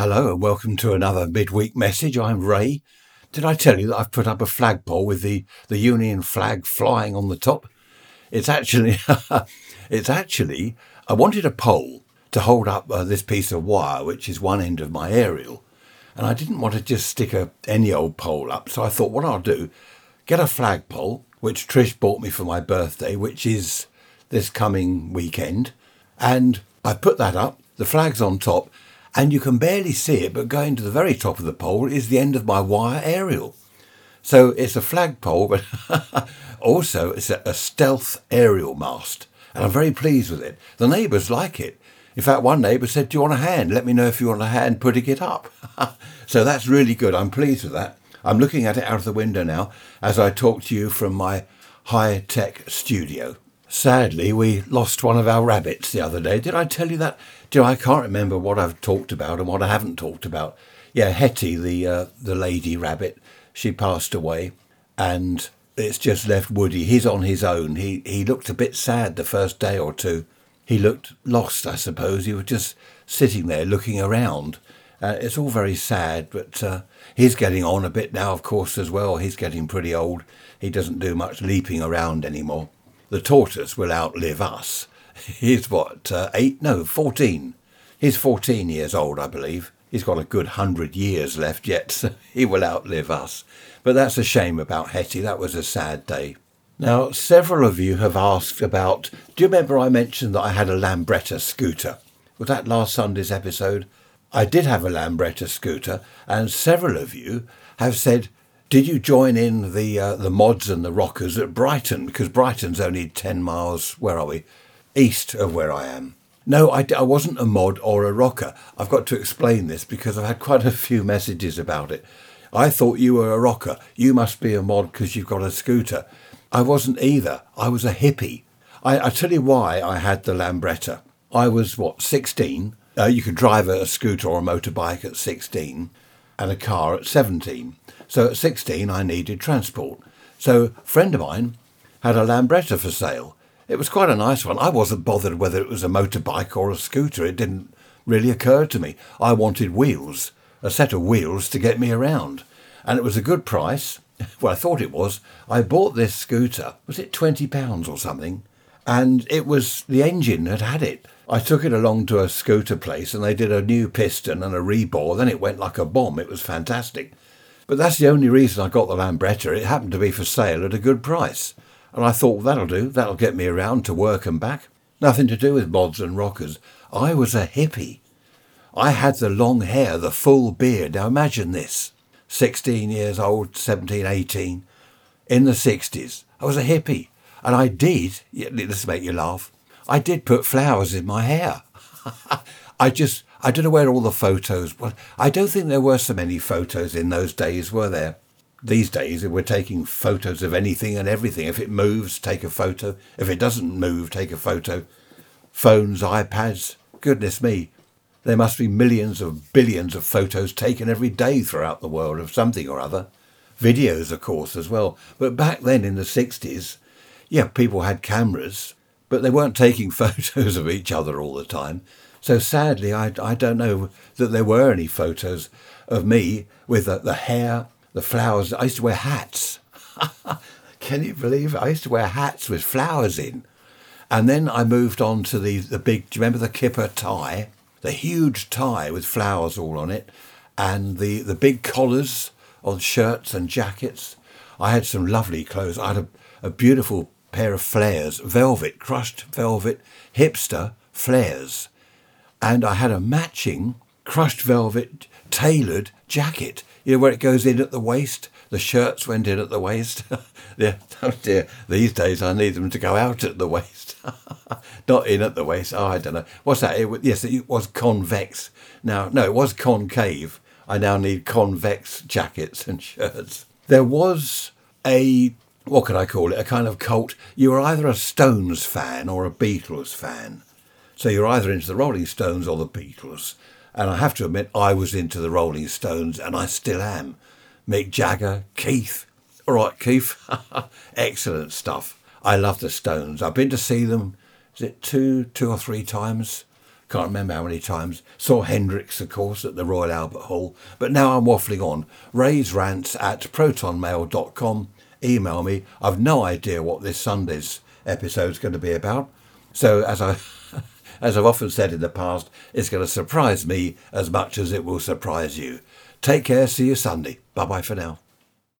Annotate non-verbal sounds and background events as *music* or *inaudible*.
Hello and welcome to another midweek message. I'm Ray. Did I tell you that I've put up a flagpole with the, the Union flag flying on the top? It's actually, *laughs* it's actually, I wanted a pole to hold up uh, this piece of wire, which is one end of my aerial. And I didn't want to just stick a, any old pole up. So I thought what I'll do, get a flagpole, which Trish bought me for my birthday, which is this coming weekend. And I put that up, the flag's on top, and you can barely see it, but going to the very top of the pole is the end of my wire aerial. So it's a flagpole, but *laughs* also it's a, a, stealth aerial mast, and I'm very pleased with it. The neighbours like it. In fact, one neighbour said, "Do you want a hand? Let me know if you want a hand putting it up." *laughs* so that's really good. I'm pleased with that. I'm looking at it out of the window now as I talk to you from my high tech studio. Sadly, we lost one of our rabbits the other day. Did I tell you that? Do you know, I can't remember what I've talked about and what I haven't talked about. Yeah, Hetty, the uh, the lady rabbit, she passed away, and it's just left Woody. He's on his own. He he looked a bit sad the first day or two. He looked lost, I suppose. He was just sitting there looking around. Uh, it's all very sad, but uh, he's getting on a bit now, of course, as well. He's getting pretty old. He doesn't do much leaping around anymore the tortoise will outlive us. *laughs* He's what, uh, eight? No, 14. He's 14 years old, I believe. He's got a good hundred years left yet, *laughs* so he will outlive us. But that's a shame about Hetty. That was a sad day. Now, several of you have asked about. Do you remember I mentioned that I had a Lambretta scooter? Was that last Sunday's episode? I did have a Lambretta scooter, and several of you have said, did you join in the uh, the mods and the rockers at Brighton? Because Brighton's only 10 miles, where are we? East of where I am. No, I, I wasn't a mod or a rocker. I've got to explain this because I've had quite a few messages about it. I thought you were a rocker. You must be a mod because you've got a scooter. I wasn't either. I was a hippie. I, I tell you why I had the Lambretta. I was, what, 16? Uh, you could drive a scooter or a motorbike at 16 and a car at 17. So at 16, I needed transport. So a friend of mine had a Lambretta for sale. It was quite a nice one. I wasn't bothered whether it was a motorbike or a scooter. It didn't really occur to me. I wanted wheels, a set of wheels to get me around. And it was a good price. *laughs* Well, I thought it was. I bought this scooter. Was it £20 or something? And it was the engine had had it. I took it along to a scooter place and they did a new piston and a rebore. Then it went like a bomb. It was fantastic. But that's the only reason I got the Lambretta. It happened to be for sale at a good price. And I thought, that'll do. That'll get me around to work and back. Nothing to do with mods and rockers. I was a hippie. I had the long hair, the full beard. Now imagine this 16 years old, 17, 18, in the 60s. I was a hippie. And I did, this make you laugh, I did put flowers in my hair. *laughs* I just, I don't know where all the photos. Well, I don't think there were so many photos in those days, were there? These days, we're taking photos of anything and everything. If it moves, take a photo. If it doesn't move, take a photo. Phones, iPads. Goodness me, there must be millions of billions of photos taken every day throughout the world of something or other. Videos, of course, as well. But back then in the 60s, yeah, people had cameras, but they weren't taking *laughs* photos of each other all the time. So sadly, I, I don't know that there were any photos of me with the, the hair, the flowers. I used to wear hats. *laughs* Can you believe it? I used to wear hats with flowers in. And then I moved on to the, the big, do you remember the kipper tie? The huge tie with flowers all on it. And the, the big collars on shirts and jackets. I had some lovely clothes. I had a, a beautiful pair of flares, velvet, crushed velvet, hipster flares and I had a matching crushed velvet tailored jacket. You know where it goes in at the waist. The shirts went in at the waist. *laughs* yeah, oh dear. These days I need them to go out at the waist, *laughs* not in at the waist. Oh, I don't know. What's that? It, yes, it was convex. Now, no, it was concave. I now need convex jackets and shirts. There was a what could I call it? A kind of cult. You were either a Stones fan or a Beatles fan. So you're either into the Rolling Stones or the Beatles. And I have to admit, I was into the Rolling Stones, and I still am. Mick Jagger, Keith. All right, Keith. *laughs* Excellent stuff. I love the Stones. I've been to see them, is it two, two or three times? Can't remember how many times. Saw Hendrix, of course, at the Royal Albert Hall. But now I'm waffling on. Ray's rants at protonmail.com. Email me. I've no idea what this Sunday's episode is going to be about. So as I *laughs* as I've often said in the past, it's going to surprise me as much as it will surprise you. Take care. See you Sunday. Bye bye for now.